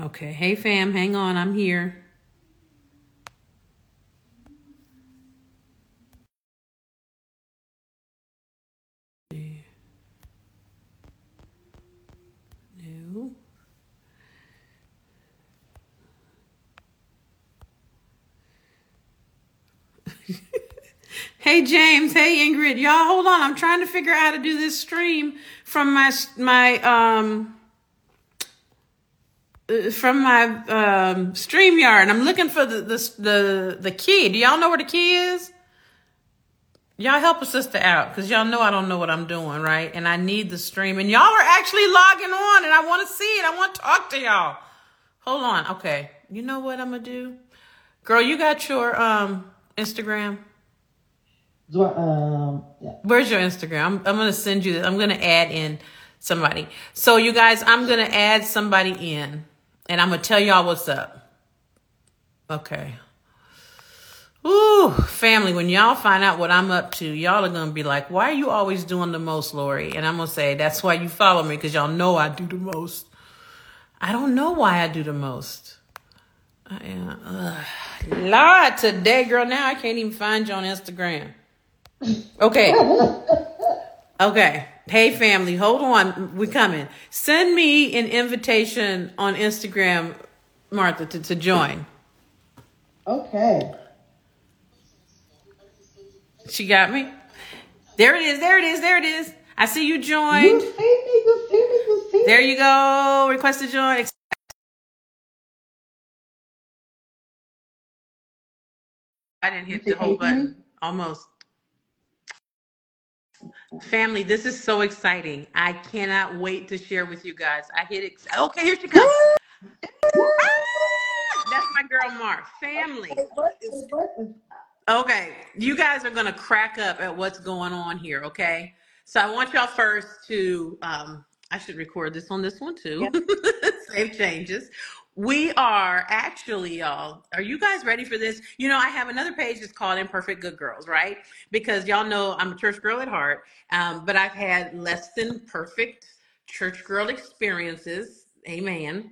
Okay. Hey, fam, hang on. I'm here. Hey, James. Hey, Ingrid. Y'all, hold on. I'm trying to figure out how to do this stream from my my um from my um StreamYard. I'm looking for the the the, the key. Do y'all know where the key is? Y'all help a sister out because y'all know I don't know what I'm doing, right? And I need the stream. And y'all are actually logging on and I want to see it. I want to talk to y'all. Hold on. Okay. You know what I'm going to do? Girl, you got your um Instagram? Do I, um, yeah. Where's your Instagram? I'm, I'm going to send you this. I'm going to add in somebody. So you guys, I'm going to add somebody in and I'm to tell y'all what's up. Okay. Ooh, family, when y'all find out what I'm up to, y'all are going to be like, why are you always doing the most, Lori? And I'm going to say, that's why you follow me because y'all know I do the most. I don't know why I do the most. I am, ugh. Lord, today, girl, now I can't even find you on Instagram. Okay. Okay. Hey, family, hold on. We're coming. Send me an invitation on Instagram, Martha, to, to join. Okay. She got me. There it is. There it is. There it is. I see you You joined. see me, you see me, you see There you go. Request to join. I didn't hit the whole you me? button. Almost. Family, this is so exciting. I cannot wait to share with you guys. I hit it. Okay, here she comes. Ah! That's my girl, Mar. Family. Okay, what is, what is, Okay, you guys are gonna crack up at what's going on here, okay? So I want y'all first to um I should record this on this one too. Save changes. We are actually, y'all, are you guys ready for this? You know, I have another page that's called Imperfect Good Girls, right? Because y'all know I'm a church girl at heart, um, but I've had less than perfect church girl experiences. Amen.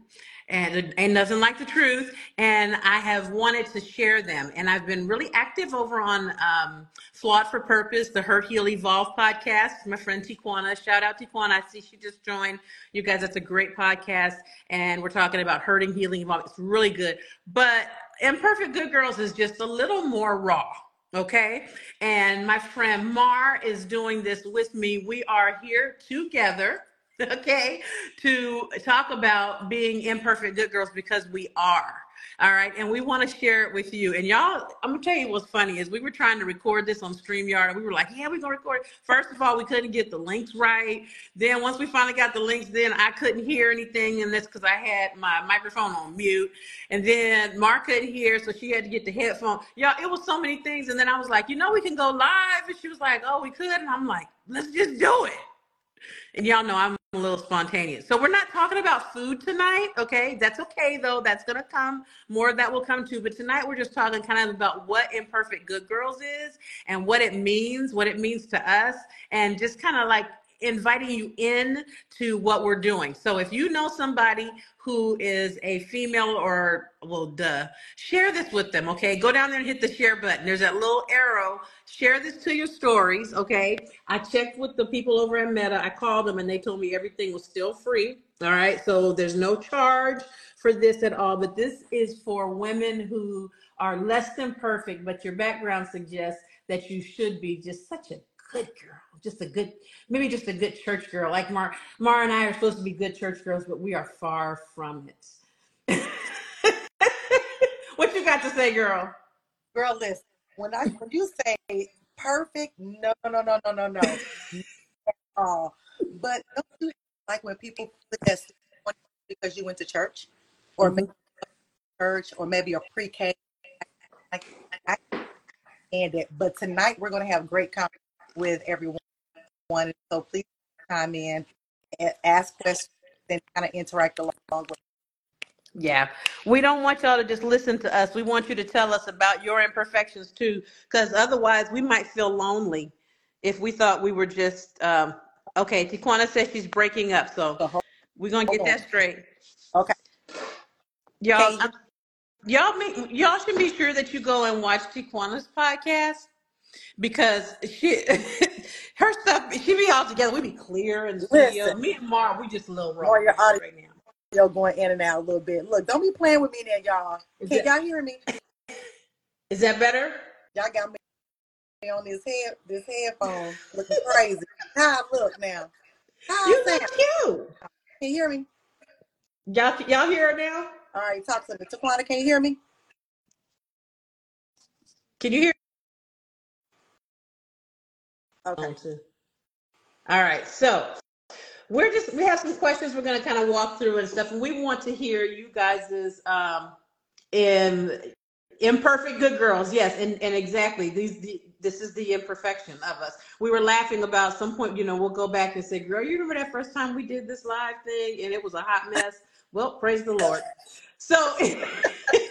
And ain't nothing like the truth and I have wanted to share them. And I've been really active over on um, Flawed for Purpose, the Hurt Heal Evolve podcast. My friend Tiquana, shout out Tiquana. I see she just joined. You guys, that's a great podcast. And we're talking about hurting, healing, evolve. It's really good. But Imperfect Good Girls is just a little more raw. Okay. And my friend Mar is doing this with me. We are here together okay, to talk about being imperfect good girls because we are. All right, and we want to share it with you. And y'all, I'm gonna tell you what's funny is we were trying to record this on StreamYard, and we were like, "Yeah, we're gonna record." it." First of all, we couldn't get the links right. Then once we finally got the links, then I couldn't hear anything, and that's because I had my microphone on mute. And then Mar couldn't hear, so she had to get the headphone. Y'all, it was so many things. And then I was like, "You know, we can go live," and she was like, "Oh, we could," and I'm like, "Let's just do it." And y'all know I'm a little spontaneous. So we're not talking about food tonight, okay? That's okay though. That's gonna come. More of that will come too. But tonight we're just talking kind of about what imperfect good girls is and what it means, what it means to us, and just kind of like inviting you in to what we're doing. So if you know somebody who is a female or well duh, share this with them, okay? Go down there and hit the share button. There's that little arrow. Share this to your stories, okay? I checked with the people over at Meta. I called them and they told me everything was still free. All right. So there's no charge for this at all. But this is for women who are less than perfect, but your background suggests that you should be just such a good girl. Just a good, maybe just a good church girl. Like Mar, Mar and I are supposed to be good church girls, but we are far from it. what you got to say, girl? Girl, listen. When I when you say perfect, no, no, no, no, no, no, uh, but don't you like when people put that sticker on you because you went to church, or maybe mhm. church, or maybe a pre-K? Like I understand it, but tonight we're going to have great conversation with everyone. So please chime in, and ask questions, and kind of interact along with. Yeah, we don't want y'all to just listen to us. We want you to tell us about your imperfections too, because otherwise we might feel lonely if we thought we were just um, okay. Tijuana says she's breaking up, so So hold, we're gonna get on. that straight. Okay. Y'all, y'all make y'all should be sure that you go and watch Tiquana's podcast because she her stuff she be all together. We be clear in the studio. listen. Me and Mar, we just a little raw More your audio right now. going in and out a little bit. Look, don't be playing with me there, y'all. Is Can that y'all hear me? is that better? Y'all got me on this head this headphone looking crazy. How I look now? How I You sound? look cute. Can you hear me? Y'all y'all hear it now? All right, talk to me. Taquana, can you hear me? Can you hear? Okay. On to. All right, so we're just we have some questions we're going to kind of walk through and stuff, and we want to hear you guys's um in imperfect good girls. Yes, and and exactly these the, this is the imperfection of us. We were laughing about some point. You know, we'll go back and say, "Girl, you remember that first time we did this live thing and it was a hot mess." Well, praise the Lord. So.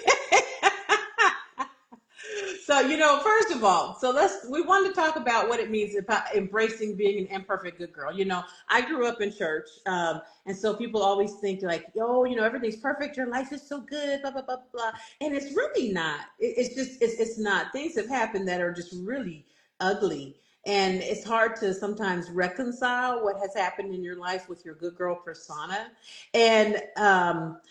So, you know, first of all, so let's, we wanted to talk about what it means about embracing being an imperfect good girl. You know, I grew up in church. Um, and so people always think like, oh, you know, everything's perfect. Your life is so good, blah, blah, blah, blah. And it's really not. It, it's just, it's, it's not. Things have happened that are just really ugly. And it's hard to sometimes reconcile what has happened in your life with your good girl persona. And, um,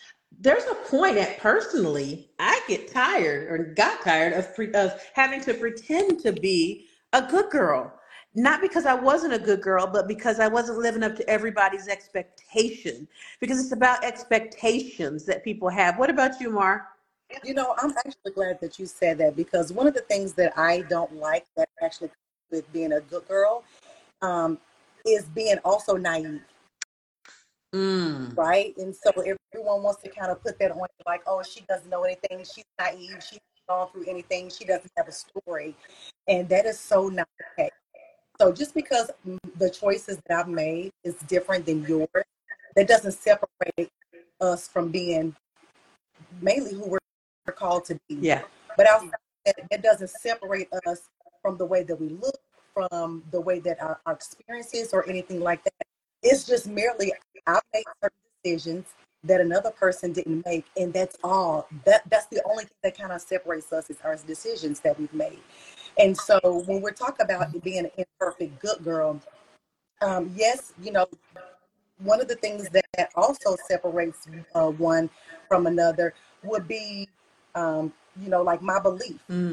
there's a point at personally I get tired or got tired of pre- of having to pretend to be a good girl. Not because I wasn't a good girl, but because I wasn't living up to everybody's expectation. Because it's about expectations that people have. What about you, Mar? You know, I'm actually glad that you said that because one of the things that I don't like that actually with being a good girl um, is being also naive, Mm. right? And so everyone wants to kind of put that on like, oh, she doesn't know anything, she's naive, she's gone through anything, she doesn't have a story. And that is so not okay. So just because the choices that I've made is different than yours, that doesn't separate us from being mainly who we're called to be. Yeah. But outside that, that doesn't separate us from the way that we look, from the way that our, our experiences or anything like that. It's just merely I made certain decisions that another person didn't make, and that's all. That that's the only thing that kind of separates us is our decisions that we've made. And so when we're talking about being an imperfect good girl, um, yes, you know, one of the things that also separates uh, one from another would be, um, you know, like my belief, Mm.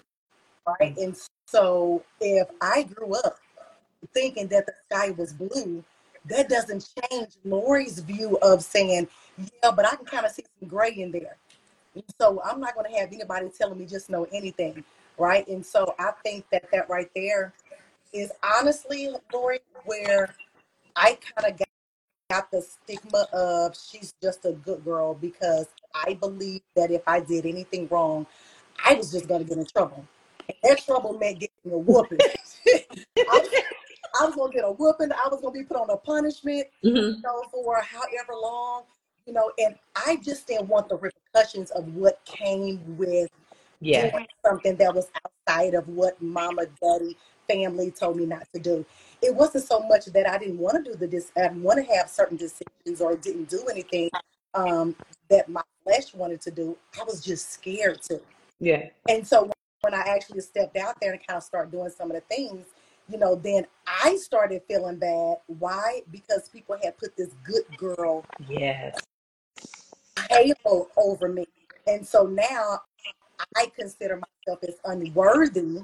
right? And so if I grew up thinking that the sky was blue, that doesn't change Lori's view of saying, yeah, but I can kind of see some gray in there. So I'm not going to have anybody telling me just know anything, right? And so I think that that right there is honestly, Lori, where I kind of got, got the stigma of she's just a good girl because I believe that if I did anything wrong, I was just going to get in trouble. And that trouble meant getting a whooping. I was, going to get a whooping. I was going to be put on a punishment hmm you know, for however long, you know, and I just didn't want the repercussions of what came with Yeah. doing something that was outside of what mama, daddy, family told me not to do. It wasn't so much that I didn't want to do the dis I didn't want to have certain decisions or didn't do anything um, that my flesh wanted to do. I was just scared to. Yeah. And so when I actually stepped out there and kind of started doing some of the things, you know, then I started feeling bad. Why? Because people had put this good girl Yes. halo over me. And so now I consider myself as unworthy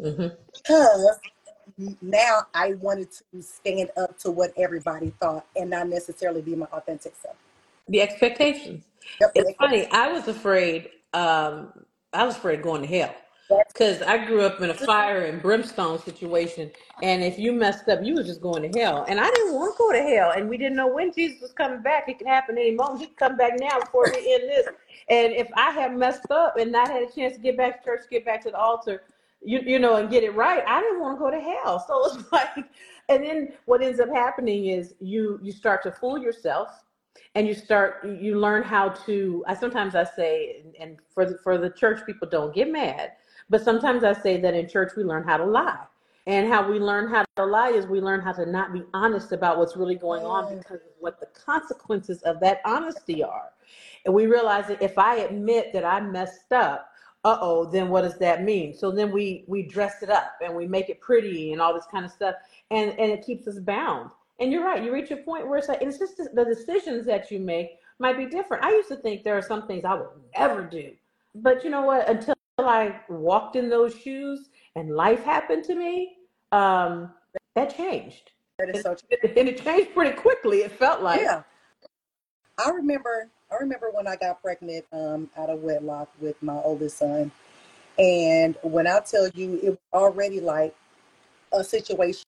hmm because now I wanted to stand up to what everybody thought and not necessarily be my authentic self. The expectations. Yep, It's funny. I was afraid. Um, I was afraid of going to hell because I grew up in a fire and brimstone situation, and if you messed up, you was just going to hell. And I didn't want to go to hell, and we didn't know when Jesus was coming back. It could happen any moment. He could come back now before we end this. And if I had messed up and not had a chance to get back to church, get back to the altar, you you know, and get it right, I didn't want to go to hell. So it's like, and then what ends up happening is you you start to fool yourself and you start you learn how to i sometimes i say and for the, for the church people don't get mad but sometimes i say that in church we learn how to lie And how we learn how to lie is we learn how to not be honest about what's really going on because of what the consequences of that honesty are. And we realize that if I admit that I messed up, uh oh, then what does that mean? So then we we dress it up and we make it pretty and all this kind of stuff, and and it keeps us bound. And you're right. You reach a point where it's like it's just the decisions that you make might be different. I used to think there are some things I would never do, but you know what? Until I walked in those shoes and life happened to me, um, that changed, That is so true. and it changed pretty quickly. It felt like. Yeah. I remember I remember when I got pregnant um, out of wedlock with my oldest son. And when I tell you it was already like a situation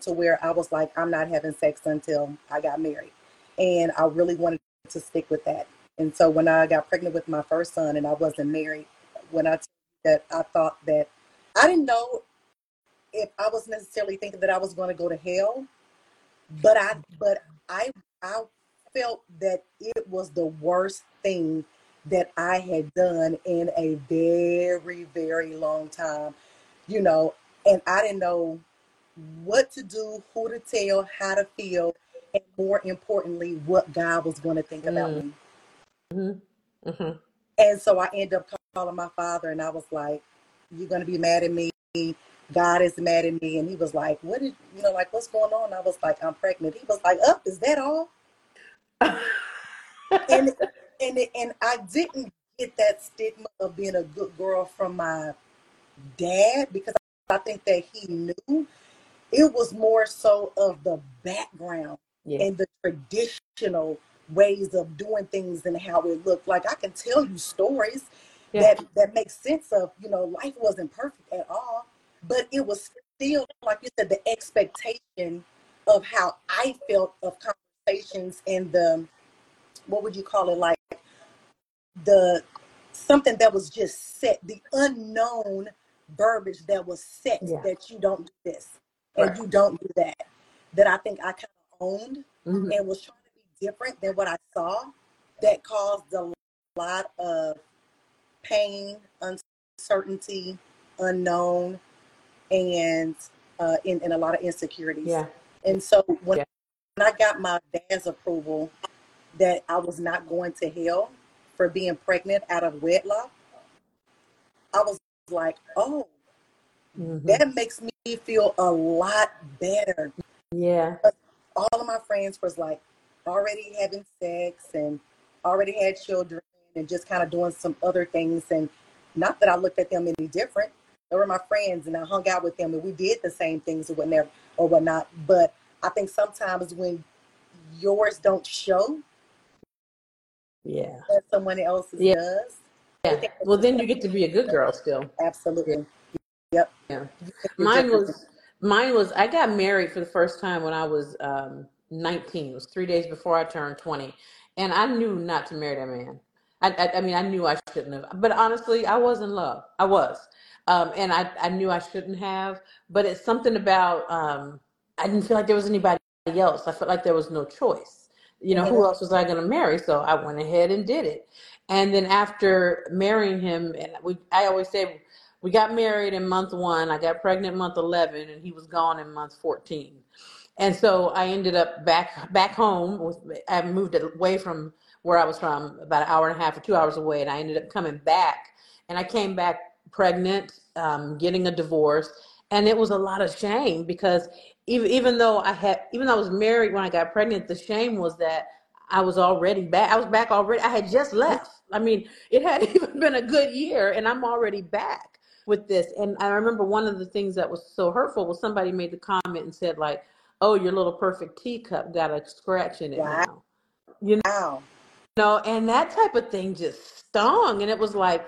to where I was like, I'm not having sex until I got married. And I really wanted to stick with that. And so when I got pregnant with my first son and I wasn't married, when I tell you that I thought that I didn't know if I was necessarily thinking that I was going to go to hell, but I but I I felt that it was the worst thing that I had done in a very very long time, you know, and I didn't know what to do, who to tell, how to feel, and more importantly, what God was going to think about Mm. me. hmm hmm And so I ended up calling my father, and I was like, "You're going to be mad at me. God is mad at me." And he was like, "What did you know? Like, what's going on?" I was like, "I'm pregnant." He was like, "Up, is that all?" And and and I didn't get that stigma of being a good girl from my dad because I think that he knew. It was more so of the background yeah. and the traditional ways of doing things and how it looked. Like I can tell you stories Yeah. that that make sense of you know life wasn't perfect at all, but it was still like you said the expectation of how I felt of conversations and the what would you call it like the something that was just set the unknown verbiage that was set Yeah. that you don't do this and Right. you don't do that that I think I kind of owned hmm and was trying to be different than what I saw that caused a lot of pain, uncertainty, unknown, and uh, in, and a lot of insecurities. Yeah. And so when, Yeah. when I got my dad's approval that I was not going to hell for being pregnant out of wedlock, I was like, oh, hmm that makes me feel a lot better. Yeah. all of my friends was like already having sex and already had children and just kind of doing some other things and not that I looked at them any different. They were my friends and I hung out with them and we did the same things or whatever or whatnot. But I think sometimes when yours don't show Yeah. that someone else's Yeah. does, Yeah. Well, then you get to be a good girl still. absolutely. Yep. Yeah. Mine was mine was I got married for the first time when I was um 19. It was three days before I turned 20. And I knew not to marry that man. I, I, I mean, I knew I shouldn't have. But honestly, I was in love. I was. Um, and I, I knew I shouldn't have. But it's something about, um, I didn't feel like there was anybody else. I felt like there was no choice. You know, who else was I going to marry? So I went ahead and did it. And then after marrying him, and we, I always say, we got married in month one. I got pregnant month 11, and he was gone in month 14. And so I ended up back back home. With, I moved away from where I was from, about an hour and a half or two hours away, and I ended up coming back. And I came back pregnant, um, getting a divorce, and it was a lot of shame because even even though I had even though I was married when I got pregnant, the shame was that I was already back. I was back already. I had just left. I mean, it hadn't even been a good year, and I'm already back with this. And I remember one of the things that was so hurtful was somebody made the comment and said like, "Oh, your little perfect teacup got a scratch in it Wow. now." You Wow. Know, and that type of thing just stung. And it was like,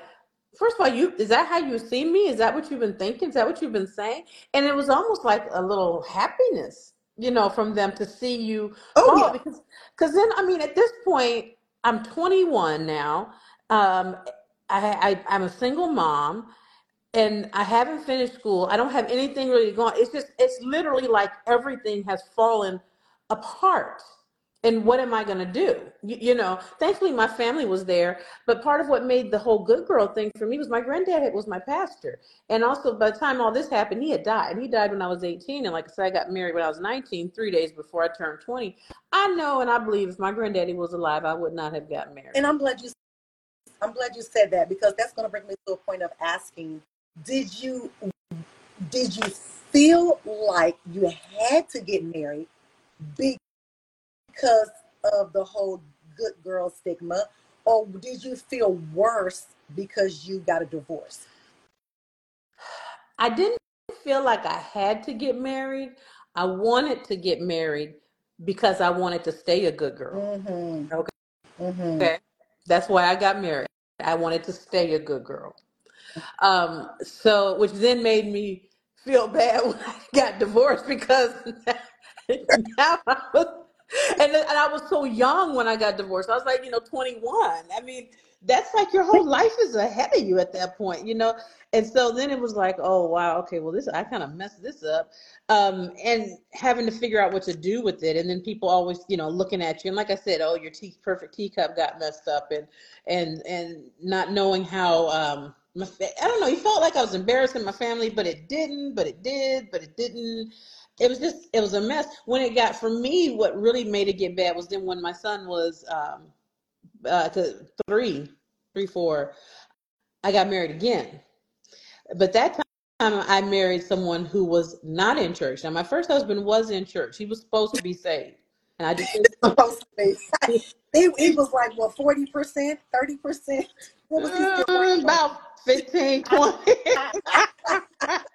first of all, you is that how you see me? Is that what you've been thinking? Is that what you've been saying? And it was almost like a little happiness, you know, from them to see you Oh yeah. because because then I mean at this point I'm 21 now. Um, I, I I'm a single mom and I haven't finished school. I don't have anything really going. It's just it's literally like everything has fallen apart. And what am I going to do? You, you know, thankfully my family was there, but part of what made the whole good girl thing for me was my granddad was my pastor. And also by the time all this happened, he had died. He died when I was 18. And like I said, I got married when I was 19, three days before I turned 20. I know and I believe if my granddaddy was alive, I would not have gotten married. And I'm glad you I'm glad you said that because that's going to bring me to a point of asking, did you did you feel like you had to get married because of the whole good girl stigma or did you feel worse because you got a divorce? I didn't feel like I had to get married. I wanted to get married because I wanted to stay a good girl. Mm-hmm. Okay. Mm-hmm. Okay. That's why I got married. I wanted to stay a good girl. Um, so, which then made me feel bad when I got divorced because now I was, and, and I was so young when I got divorced. I was like, you know, 21. I mean, that's like your whole life is ahead of you at that point, you know? And so then it was like, oh, wow, okay, well, this, I kind of messed this up. Um, and having to figure out what to do with it. And then people always, you know, looking at you. And like I said, oh, your tea, perfect teacup got messed up and, and, and not knowing how, um, my, I don't know, you felt like I was embarrassing my family, but it didn't, but it did, but it didn't. It was just, it was a mess. When it got, for me, what really made it get bad was then when my son was, um, uh, to three, three, four, I got married again. But that time I married someone who was not in church. Now my first husband was in church. He was supposed to be saved. And I just supposed to be. he, he was like what 40%, 30%? What was he working on? about 15, 20.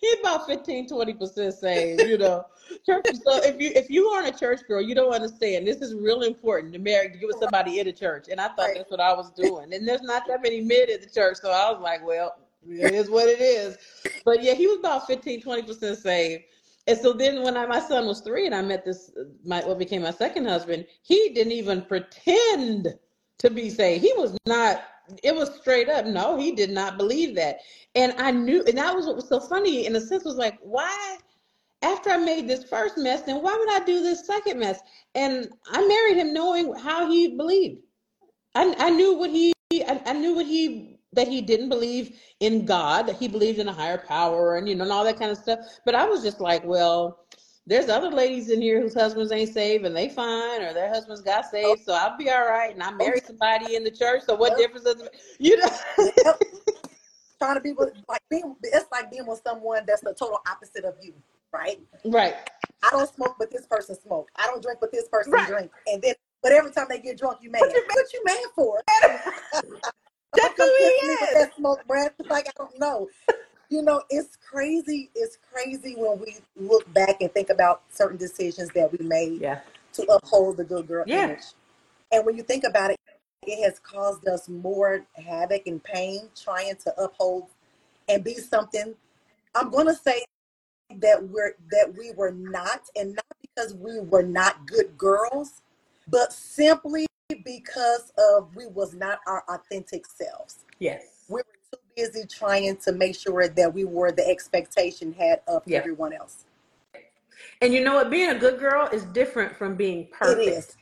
he about 15, 20 percent saved, you know. Church so if you if you aren't a church girl, you don't understand. This is real important to marry to get with somebody in the church. And I thought Right. that's what I was doing. And there's not that many men in the church, so I was like, well, it is what it is. But yeah, he was about 15, 20 percent saved. And so then when I, my son was three and I met this my what became my second husband, he didn't even pretend to be saved. He was not it was straight up no, he did not believe that. And I knew and that was what was so funny in a sense was like, why after I made this first mess, then why would I do this second mess? And I married him knowing how he believed. I, I knew what he I, I knew what he that he didn't believe in God, that he believed in a higher power and you know and all that kind of stuff. But I was just like, well, there's other ladies in here whose husbands ain't saved and they fine or their husbands got saved, oh. so I'll be all right. And I married somebody in the church, so what Yep. difference does it make? you know? Yep. Trying to be with like being it's like being with someone that's the total opposite of you, right? right. I don't smoke, but this person smoke. I don't drink, but this person Right. drink. And then, but every time they get drunk, you mad. What you What you mad for? That's who he kiss me with is. that smoke breath? Like I don't know. You know, it's crazy. It's crazy when we look back and think about certain decisions that we made Yeah. to uphold the good girl Yeah. image. And when you think about it, it has caused us more havoc and pain trying to uphold and be something. I'm gonna say that we're that we were not, and not because we were not good girls, but simply because of we was not our authentic selves. Yes. We were busy trying to make sure that we were the expectation had of Yeah. everyone else. And you know what? Being a good girl is different from being perfect. is.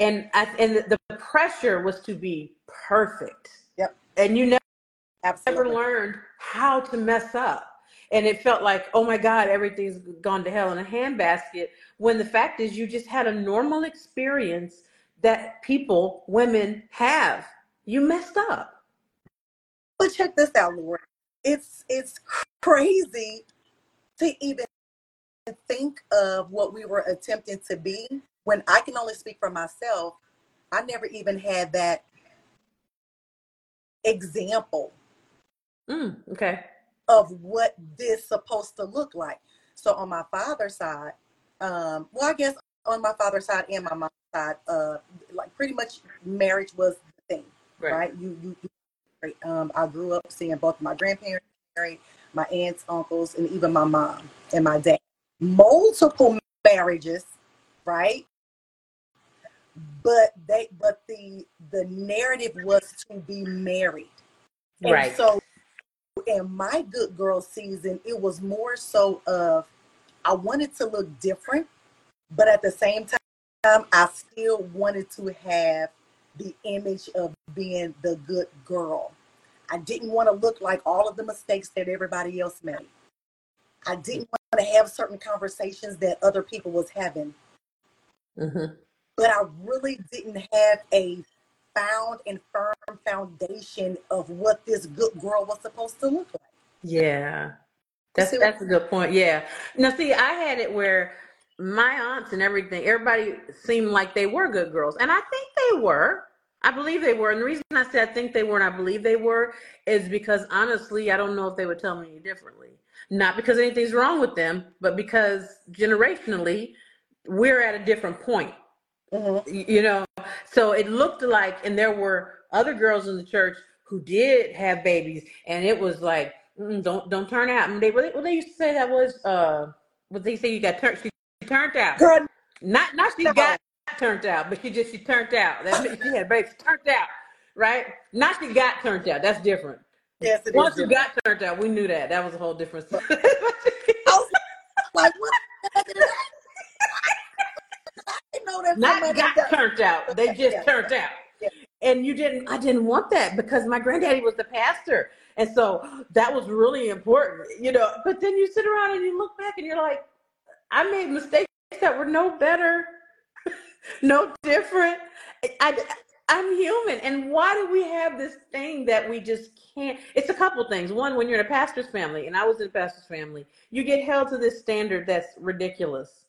And I, and the pressure was to be perfect. Yep. And you never Absolutely. learned how to mess up. And it felt like, oh my God, everything's gone to hell in a handbasket. When the fact is, you just had a normal experience that people, women have. You messed up. But check this out, Lord. It's it's crazy to even think of what we were attempting to be when I can only speak for myself. I never even had that example Mm, okay. of what this supposed to look like. So on my father's side, um, well, I guess on my father's side and my mom's side, uh, like pretty much marriage was the thing, right? You, you, you um, I grew up seeing both my grandparents married, my aunts, uncles, and even my mom and my dad. Multiple marriages, right? But they, but the the narrative was to be married. And Right. so in my good girl season, it was more so of I wanted to look different, but at the same time, I still wanted to have the image of being the good girl. I didn't want to look like all of the mistakes that everybody else made. I didn't want to have certain conversations that other people was having, Mm-hmm. but I really didn't have a found and firm foundation of what this good girl was supposed to look like. Yeah. That's that's a good point. Yeah. Now, see, I had it where my aunts and everything, everybody seemed like they were good girls, and I think they were. I believe they were, and the reason I say I think they were and I believe they were is because honestly, I don't know if they would tell me any differently. Not because anything's wrong with them, but because generationally, we're at a different point Mhm. you know so it looked like and there were other girls in the church who did have babies and it was like mm, don't don't turn out and they what they, they used to say that was uh what they say you got turned she turned out Girl, not not she no. got turned out but she just she turned out that means she had babies turned out right not she got turned out that's different Yes, it is once you got turned out we knew that that was a whole different was like, what? I didn't know that not got got- turned out. They just Yeah. turned out. Yeah. And you didn't I didn't want that because my granddaddy was the pastor. And so that was really important, you know. But then you sit around and you look back and you're like, I made mistakes that were no better, no different. I, I'm human. And why do we have this thing that we just can't? It's a couple things. One, when you're in a pastor's family, and I was in a pastor's family, you get held to this standard that's ridiculous,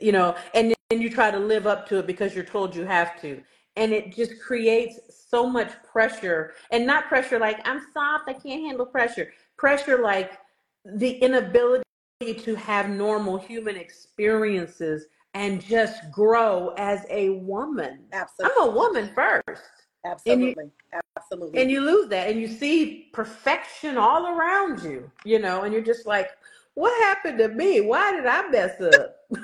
you know, and then you try to live up to it because you're told you have to. And it just creates so much pressure, and not pressure like I'm soft, I can't handle pressure. Pressure like the inability to have normal human experiences and just grow as a woman. Absolutely. I'm a woman first. Absolutely. Absolutely. And you lose that and you see perfection all around you, you know, and you're just like, what happened to me? Why did I mess up?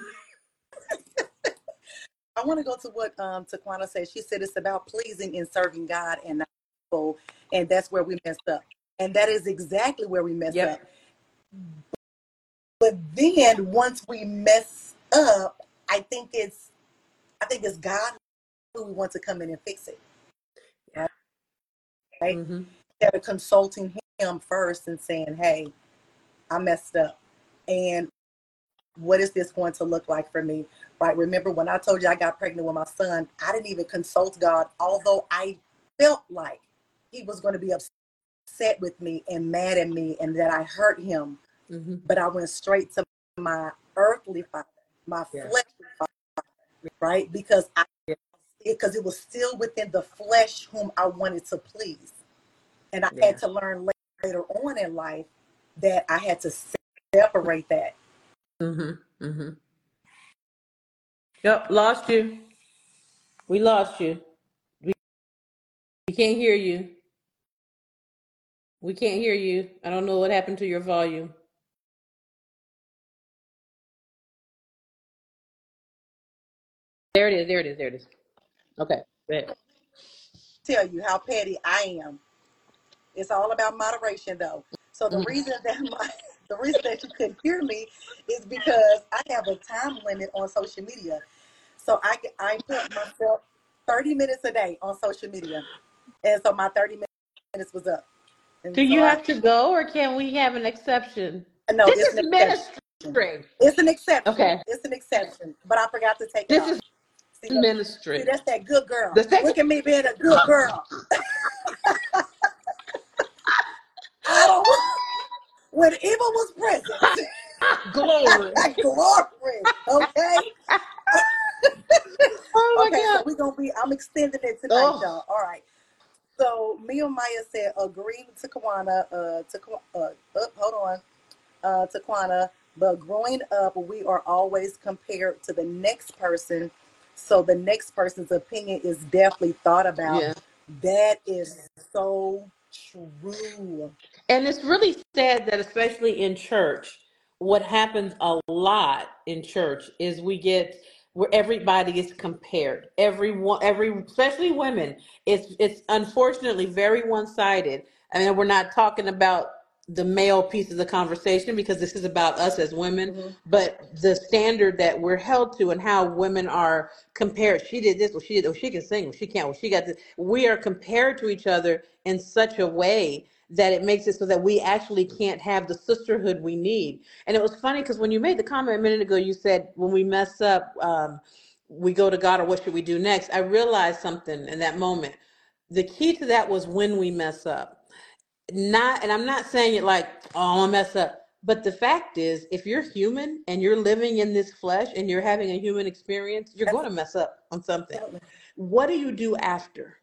I want to go to what um Taquana said. She said it's about pleasing and serving God and not people, and that's where we messed up. And that is exactly where we messed Yep. up. But then once we mess up, I think it's I think it's God who wants to come in and fix it. Yeah. Right? Mhm. Instead of consulting him first and saying, Hey, I messed up. And what is this going to look like for me? Right. Remember when I told you I got pregnant with my son, I didn't even consult God, although I felt like he was going to be upset with me and mad at me and that I hurt him. Mhm. But I went straight to my earthly father, my fleshly father, right? Because I because it was still within the flesh whom I wanted to please. And I Yeah. had to learn la- later on in life that I had to separate that. Mm-hmm. Mm-hmm. Yep, lost you. We lost you. We, we can't hear you. We can't hear you. I don't know what happened to your volume. There it is. There it is. There it is. Okay. Tell you how petty I am. It's all about moderation though. So the Mhm. reason that my the reason that you couldn't hear me is because I have a time limit on social media. So I put myself 30 minutes a day on social media. And so my 30 minutes was up. And Do so you I- have to go, or can we have an exception? no, this it's is an exception. ministry. It's an exception. Okay. It's an exception. But I forgot to take it This off. See, that- see, ministry. that's that good girl. The second- Look at me being a good girl. I don't when evil was present. Glory. Glory. Okay. Oh my okay, so God. we're gonna be I'm extending it tonight, Oh. y'all. All right. So me and Maya said agree to Kawana, uh to Ka- uh up, hold on. Uh to Kwana, but growing up we are always compared to the next person. So the next person's opinion is definitely thought about. Yeah. That is so true. And it's really sad that, especially in church, what happens a lot in church is we get where everybody is compared. Everyone, every, especially women, it's it's unfortunately very one sided. I mean, we're not talking about the male piece of the conversation because this is about us as women, Mhm. but the standard that we're held to and how women are compared. She did this, well, she did, oh, she can sing, well, she can't, well, she got this. We are compared to each other in such a way that it makes it so that we actually can't have the sisterhood we need. And it was funny because when you made the comment a minute ago, you said when we mess up, um, we go to God or what should we do next? I realized something in that moment. The key to that was when we mess up not and I'm not saying it like, oh, I'm gonna mess up. But the fact is, if you're human and you're living in this flesh and you're having a human experience, you're going to mess up on something. What do you do after?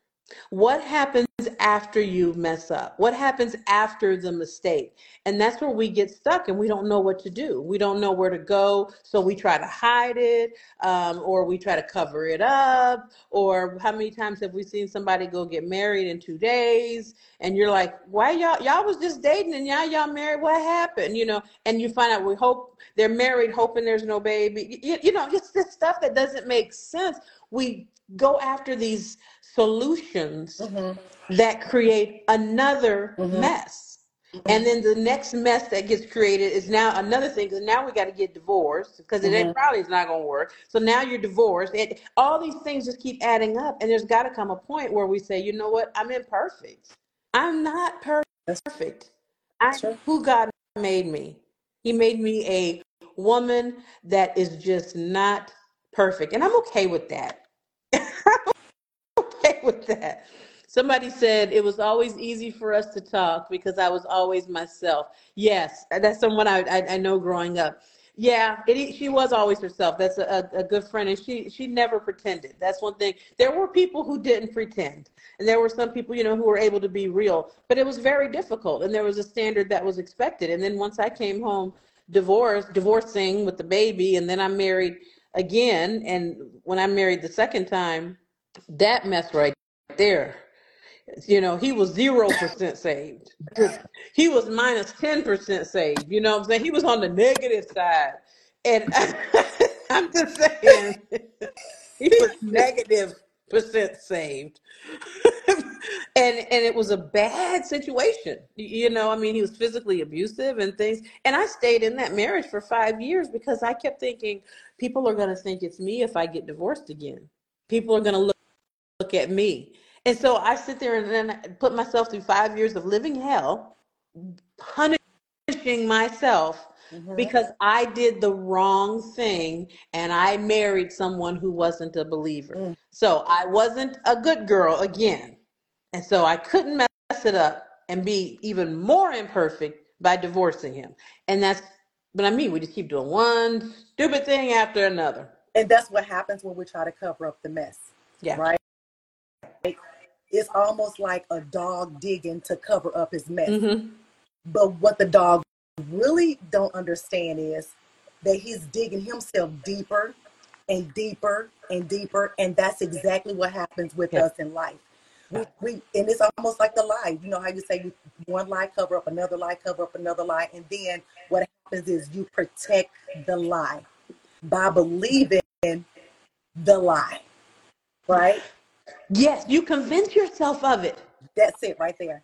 What happens after you mess up? What happens after the mistake? And that's where we get stuck and we don't know what to do. We don't know where to go. So we try to hide it um, or we try to cover it up. Or how many times have we seen somebody go get married in two days and you're like, why y'all, y'all was just dating and now y'all married? What happened? You know, and you find out we hope they're married, hoping there's no baby. You, you know, just this stuff that doesn't make sense. We go after these solutions Mhm. that create another Mhm. mess. And then the next mess that gets created is now another thing because now we got to get divorced because it Mhm. probably is not going to work. So now you're divorced. And all these things just keep adding up. And there's got to come a point where we say, you know what? I'm imperfect. I'm not per- That's perfect. I'm true. who God made me. He made me a woman that is just not perfect. And I'm okay with that. With that. Somebody said it was always easy for us to talk because I was always myself. Yes, that's someone I I, I know growing up. Yeah, it, she was always herself. That's a, a good friend, and she she never pretended. That's one thing. There were people who didn't pretend, and there were some people, you know, who were able to be real. But it was very difficult, and there was a standard that was expected. And then once I came home, divorced, divorcing with the baby, and then I married again. And when I married the second time, that mess right there. You know, he was zero percent saved. He was minus ten percent saved. You know what I'm saying? He was on the negative side. And I'm just saying he was negative percent saved. and and it was a bad situation. You know, I mean, he was physically abusive and things. And I stayed in that marriage for five years because I kept thinking people are going to think it's me if I get divorced again. People are going to look look at me. And so I sit there and then I put myself through five years of living hell, punishing myself Mhm. because I did the wrong thing and I married someone who wasn't a believer. Mm. So I wasn't a good girl again. And so I couldn't mess it up and be even more imperfect by divorcing him. And that's but I mean, we just keep doing one stupid thing after another. And that's what happens when we try to cover up the mess, Yeah. right? It's almost like a dog digging to cover up his mess. hmm But what the dog really don't understand is that he's digging himself deeper and deeper and deeper, and that's exactly what happens with Yeah. us in life. We, we and it's almost like the lie. You know how you say one lie cover up another lie, cover up another lie, and then what happens is you protect the lie by believing the lie. Right? Yes, you convince yourself of it. That's it right there.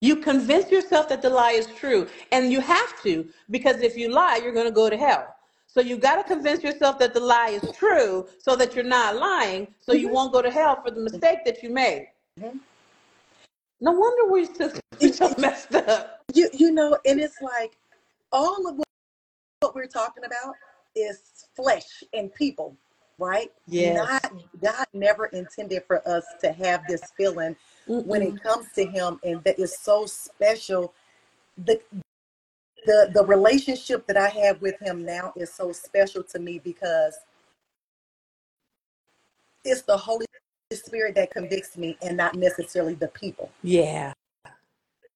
You convince yourself that the lie is true. And you have to, because if you lie, you're going to go to hell. So you got to convince yourself that the lie is true so that you're not lying, so you won't go to hell for the mistake that you made. Mhm. No wonder we're so, we're so messed up. You you know, and it's like all of what we're talking about is flesh and people, right? Yes. Not God never intended for us to have this feeling when Mm-mm. it comes to Him, and that is so special. The the the relationship that I have with Him now is so special to me because it's the Holy Spirit that convicts me, and not necessarily the people. Yeah.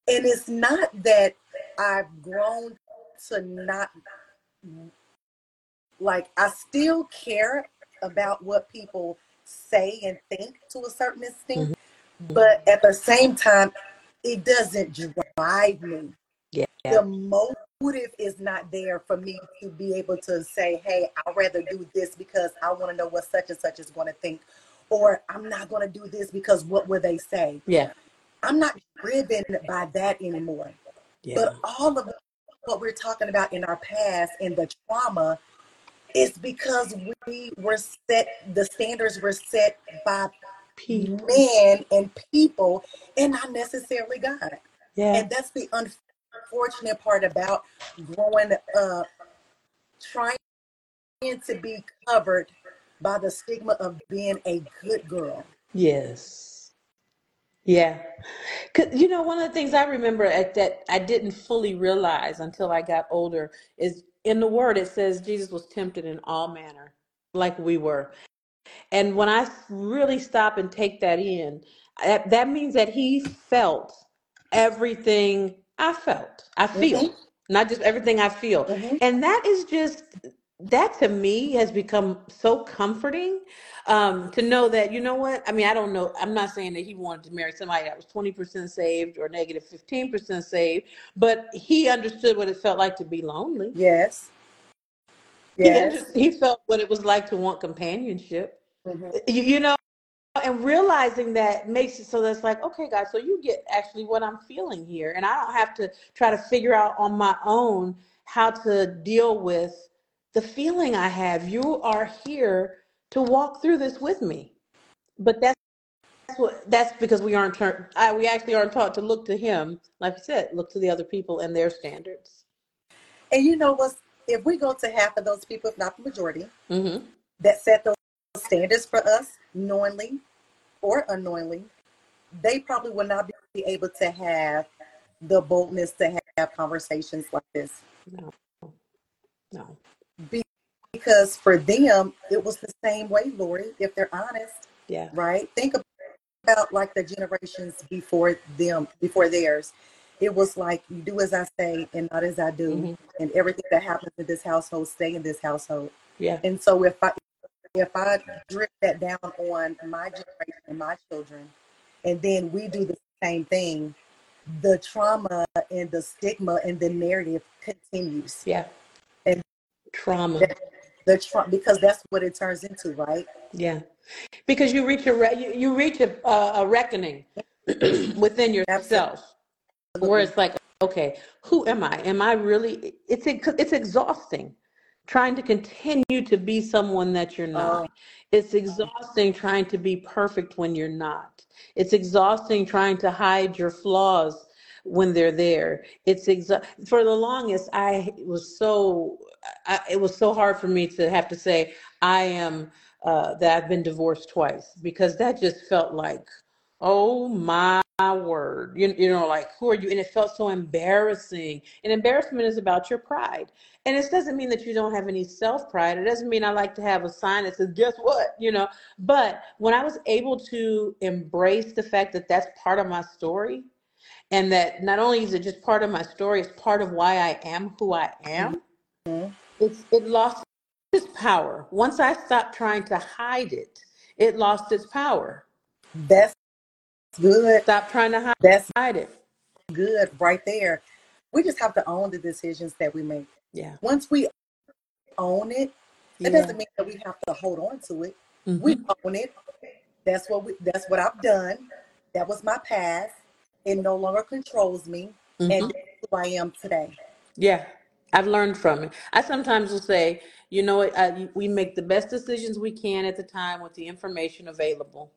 and it's not that I've grown to not like I still care about what people say and think to a certain extent, mm-hmm. but mm-hmm. at the same time, it doesn't drive me. Yeah. The motive is not there for me to be able to say, "Hey, I'd rather do this because I want to know what such and such is going to think," or "I'm not going to do this because what will they say." Yeah. I'm not driven by that anymore. Yeah. But all of what we're talking about in our past and the trauma is because we were set, the standards were set by People. men and people and not necessarily God. Yeah. And that's the unfortunate part about growing up, trying to be covered by the stigma of being a good girl. Yes. Yeah. 'Cause, you know, one of the things I remember at that I didn't fully realize until I got older is in the word it says Jesus was tempted in all manner, like we were. And when I really stop and take that in, that, that means that he felt everything I felt. I feel, hmm not just everything I feel. hmm And that is just, that to me has become so comforting um, to know that, you know what? I mean, I don't know. I'm not saying that he wanted to marry somebody that was 20% saved or negative 15% saved, but he understood what it felt like to be lonely. Yes. He, Yes. under, he felt what it was like to want companionship. hmm You, you know, and realizing that makes it so that's like okay guys so you get actually what i'm feeling here and i don't have to try to figure out on my own how to deal with the feeling i have you are here to walk through this with me but that's that's what that's because we aren't turned I, we actually aren't taught to look to him like you said look to the other people and their standards And you know what? If we go to half of those people, if not the majority, mm-hmm. that set those standards for us knowingly or unknowingly, they probably will not be able to have the boldness to have conversations like this. no no Because for them, it was the same way, Lori, if they're honest, yeah right? Think about like the generations before them, before theirs. It was like, you do as I say and not as I do. hmm And everything that happens in this household, stay in this household. yeah And so if I if I drip that down on my generation and my children, and then we do the same thing, the trauma and the stigma and the narrative continues. yeah trauma that, the tra- because that's what it turns into, right? Yeah, because you reach a re- you, reach a, a, a reckoning within yourself where it's like, okay, who am I? Am I really? It's it's exhausting trying to continue to be someone that you're Oh, not. It's exhausting trying to be perfect when you're not. It's exhausting trying to hide your flaws when they're there. It's exa- for the longest I was so I, it was so hard for me to have to say I am uh, that I've been divorced twice because that just felt like oh my word you, you know like who are you? And it felt so embarrassing. And embarrassment is about your pride. And it doesn't mean that you don't have any self pride it doesn't mean i like to have a sign that says guess what? You know? But when i was able to embrace the fact that that's part of my story and that not only is it just part of my story it's part of why i am who i am mhm. it's it lost its power once i stopped trying to hide it it lost its power that's good. stop trying to That's hide it good right there. We just have to own the decisions that we make. yeah Once we own it, that yeah doesn't mean that we have to hold on to it. hmm We own it. That's what we, that's what I've done. That was my past. It no longer controls me, and hmm that's who I am today. Yeah, I've learned from it. I sometimes will say, you know, what, I, we make the best decisions we can at the time with the information available.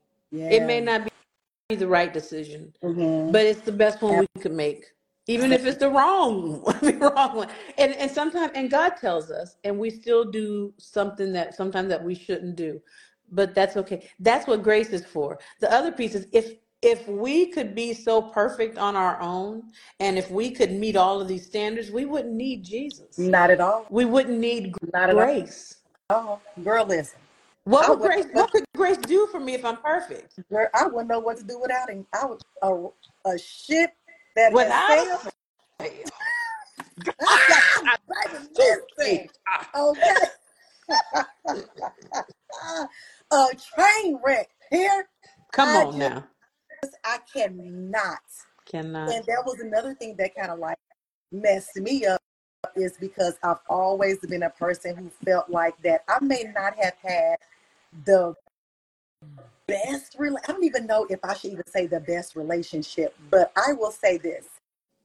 It may Yeah. not be the right decision, Mm-hmm. but it's the best one we could make, even if it's the wrong, the wrong one. And and sometimes, and God tells us, and we still do something that sometimes that we shouldn't do, but that's okay. That's what grace is for. The other piece is if if we could be so perfect on our own, and if we could meet all of these standards, we wouldn't need Jesus. Not at all. We wouldn't need Not grace. Oh, girl, listen. What I would grace? What could grace do for me if I'm perfect? Girl, I wouldn't know what to do without him. I would a, a ship that Without sailed. a listen. Okay. a train wreck here. Come I on just, now. I cannot. Cannot. And that was another thing that kind of like messed me up is because I've always been a person who felt like that I may not have had the best rela- I don't even know if I should even say the best relationship, but I will say this.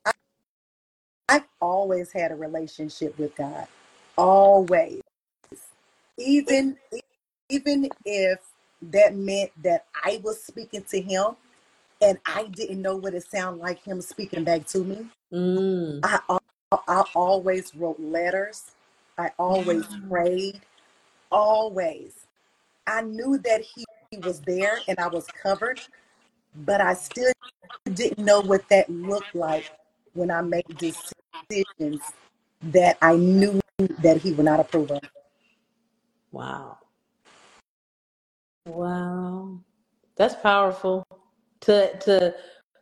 I, I've always had a relationship with God. Always. Even even if that meant that I was speaking to him and I didn't know what it sounded like him speaking back to me. Mm. I, I, I always wrote letters. I always prayed. Always. I knew that he, he was there and I was covered, but I still didn't know what that looked like when I made decisions that I knew that he would not approve of. Wow. Wow. That's powerful to to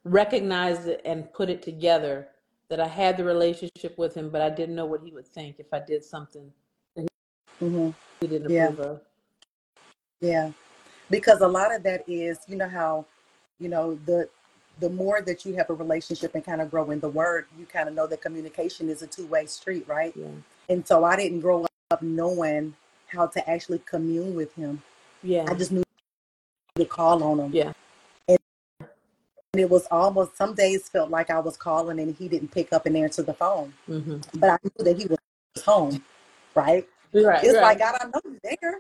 recognize it and put it together that I had the relationship with him, but I didn't know what he would think if I did something hmm he didn't Yeah, approve of. yeah. Because a lot of that is, you know how, you know, the the more that you have a relationship and kind of grow in the word, you kind of know that communication is a two-way street, right? Yeah. And so I didn't grow up knowing how to actually commune with him. Yeah, I just knew to call on him. Yeah. And it was almost some days felt like I was calling and he didn't pick up and answer the phone. hmm But I knew that he was home, right? Right. It's You're like. God, I know you're there.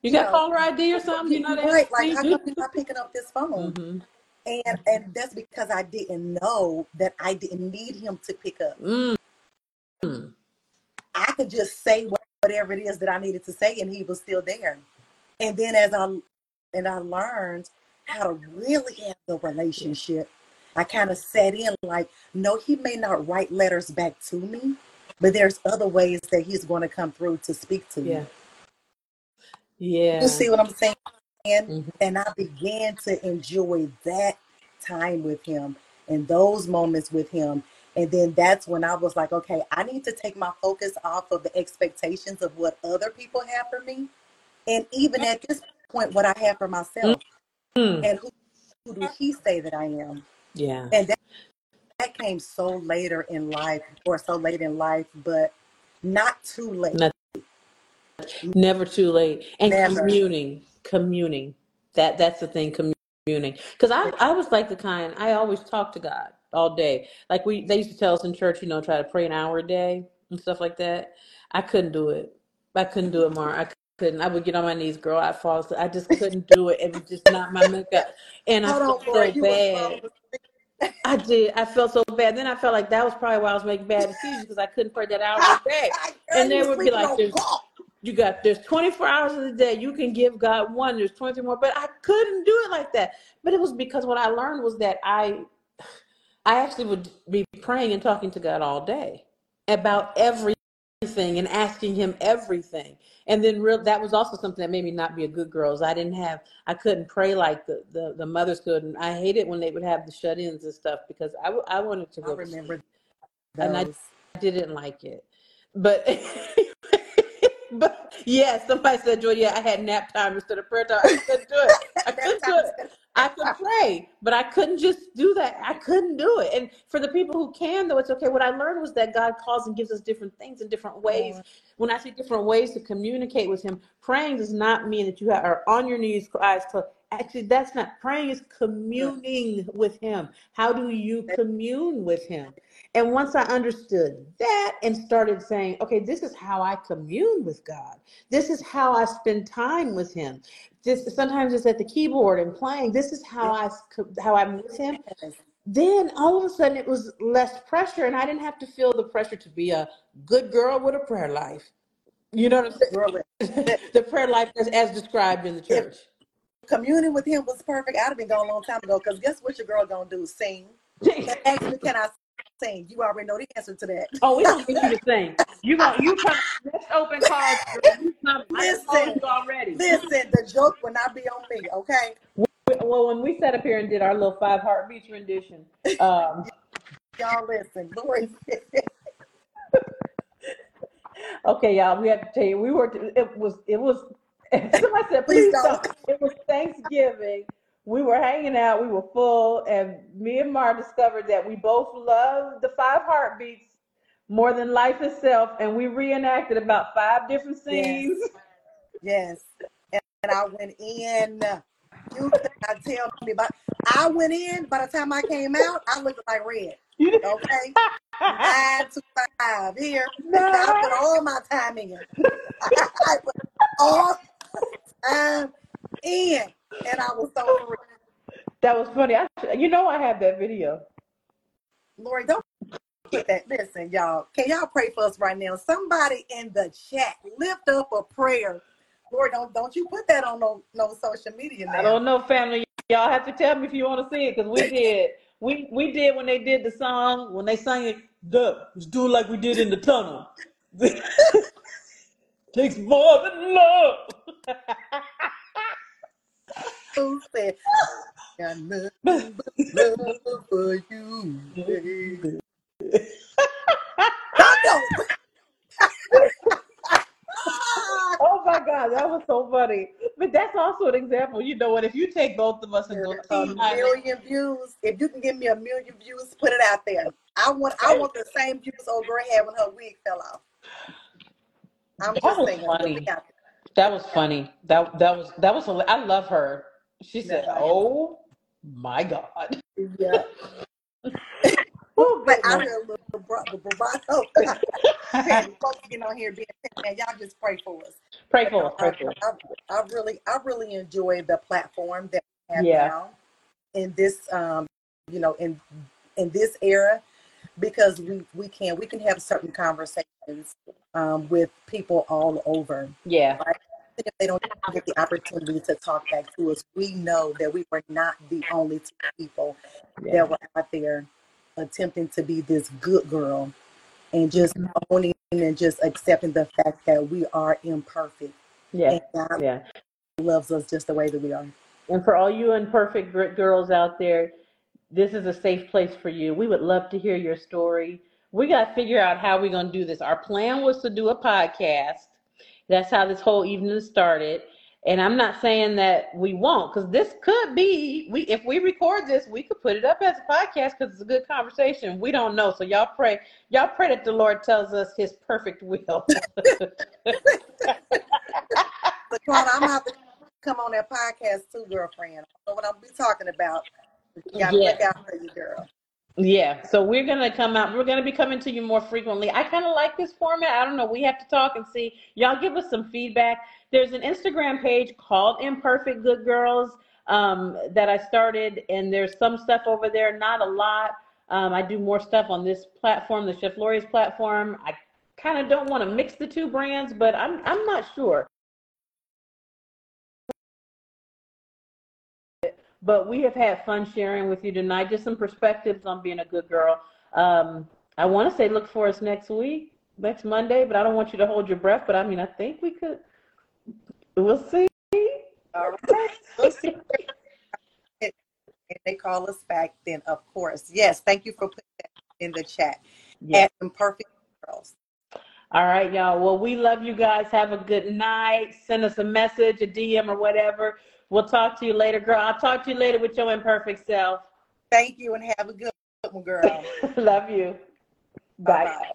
You You got know, caller ID or something? You know that right? Like how come you're not picking up this phone? hmm And and that's because I didn't know that I didn't need him to pick up. mm I could just say whatever it is that I needed to say, and he was still there. And then as I and I learned how to really have the relationship, I kind of sat in like, no, he may not write letters back to me, but there's other ways that he's going to come through to speak to Yeah. me. Yeah. You see what I'm saying? hmm And I began to enjoy that time with him and those moments with him. And then that's when I was like, okay, I need to take my focus off of the expectations of what other people have for me. And even at this point, what I have for myself. Mm And who, who do he say that I am? Yeah. And that, that came so later in life, or so late in life, but not too late. Not, never too late. And Never. communing, communing. That that's the thing, communing. Because I I was like the kind I always talk to God all day. Like we they used to tell us in church, you know, try to pray an hour a day and stuff like that. I couldn't do it. I couldn't do it, Mar. I couldn't. I would get on my knees, girl. I'd fall asleep. I just couldn't do it. It was just not my makeup. And I Hold felt so You was bad. falling. I did. I felt so bad. Then I felt like that was probably why I was making bad decisions because I couldn't pray that hour a day. Girl, And you they was would be sleeping like, on "There's you got there's 24 hours of the day you can give God one. There's 23 more." But I couldn't do it like that. But it was because what I learned was that I I actually would be praying and talking to God all day about everything and asking Him everything. And then real that was also something that made me not be a good girl. Is I didn't have I couldn't pray like the the, the mothers could, and I hated when they would have the shut-ins and stuff because I, I wanted to go to remember and I those. didn't like it. But but yeah, somebody said, Joy, yeah, I had nap time instead of prayer time. I couldn't do it. I couldn't do it. I could pray, but I couldn't just do that. I couldn't do it. And for the people who can, though, it's okay. What I learned was that God calls and gives us different things in different ways. When I say different ways to communicate with Him, praying does not mean that you are on your knees, eyes closed. Actually, that's not praying, is communing with Him. How do you commune with Him? And once I understood that and started saying, okay, this is how I commune with God. This is how I spend time with Him. This sometimes it's at the keyboard and playing. This is how I how I'm with Him. Then all of a sudden it was less pressure, and I didn't have to feel the pressure to be a good girl with a prayer life. You know what I'm saying? the prayer life as, as described in the church. Communing with him was perfect, I'd have been gone a long time ago. Because guess what your girl gonna do? Sing. And ask me, can I sing? You already know the answer to that. Oh, we don't get you to sing. You go, you come. Let's open cards. girl. You come. I Listen, you already. listen, the joke will not be on me, okay? Well, when we sat up here and did our little five heartbeats rendition, um, Y'all listen. Lori okay, y'all, we have to tell you, we were. It was. It was. Somebody said, Please please don't. don't. It was Thanksgiving. We were hanging out. We were full, and me and Mar discovered that we both love the five heartbeats more than life itself, and we reenacted about five different scenes. yes. And, and I went in. You cannot tell me about I went in, by the time I came out, I looked like red. Okay? nine to five here. No. I put all my time in. I put all time in, and I was so. That was funny. I, you know, I have that video. Lori, don't put that. Listen, y'all. Can y'all pray for us right now? Somebody in the chat lift up a prayer. Lori, don't don't you put that on no no social media now. I don't know, family. Y'all have to tell me if you want to see it because we did. We we did when they did the song when they sang it. Duh, let's do it like we did in the tunnel. Takes more than love. Who said, "Got nothing but love for you"? baby." I know. oh my God, that was so funny. But that's also an example. You know what? If you take both of us and go a team million views. If you can give me a million views, put it out there. I want I want the same views old girl had when her wig fell off. I'm That just was saying. funny. that was funny. That that was that was. hila- I love her. She said, Yeah. "Oh my God." Yeah. Oh, But I goodness. heard a little bra- the bravado. Petty. Folks getting on here being man. Y'all just pray for us. Pray for us. I, Pray for us. I, I really, I really enjoy the platform that we have Yeah. now in this, um, you know, in in this era, because we we can we can have certain conversations um, with people all over. Yeah. If they don't get the opportunity to talk back to us, we know that we were not the only two people Yeah. that were out there attempting to be this good girl and just Mm-hmm. owning and just accepting the fact that we are imperfect Yeah. and God Yeah. loves us just the way that we are. And for all you imperfect girls out there, this is a safe place for you. We would love to hear your story. We got to figure out how we're going to do this. Our plan was to do a podcast. That's how this whole evening started. And I'm not saying that we won't, because this could be we if we record this, we could put it up as a podcast because it's a good conversation. We don't know, so y'all pray, y'all pray that the Lord tells us His perfect will. Twana, I'm have to come on that podcast too, girlfriend. I know what I'm be talking about. Yeah. look out for you, girl. Yeah, so we're gonna come out. We're gonna be coming to you more frequently. I kind of like this format. I don't know. We have to talk and see. Y'all give us some feedback. There's an Instagram page called Imperfect Good Girls um, that I started, and there's some stuff over there. Not a lot. Um, I do more stuff on this platform, the Chef Lori's platform. I kind of don't want to mix the two brands, but I'm I'm not sure. But we have had fun sharing with you tonight. Just some perspectives on being a good girl. Um, I want to say look for us next week, next Monday, but I don't want you to hold your breath. But I mean, I think we could. We'll see. All right. We'll see. If they call us back, then of course. Yes, thank you for putting that in the chat. Yeah. At Imperfect Girls. All right, y'all. Well, we love you guys. Have a good night. Send us a message, a DM, or whatever. We'll talk to you later, girl. I'll talk to you later with your imperfect self. Thank you and have a good one, girl. love you. Bye. Bye-bye.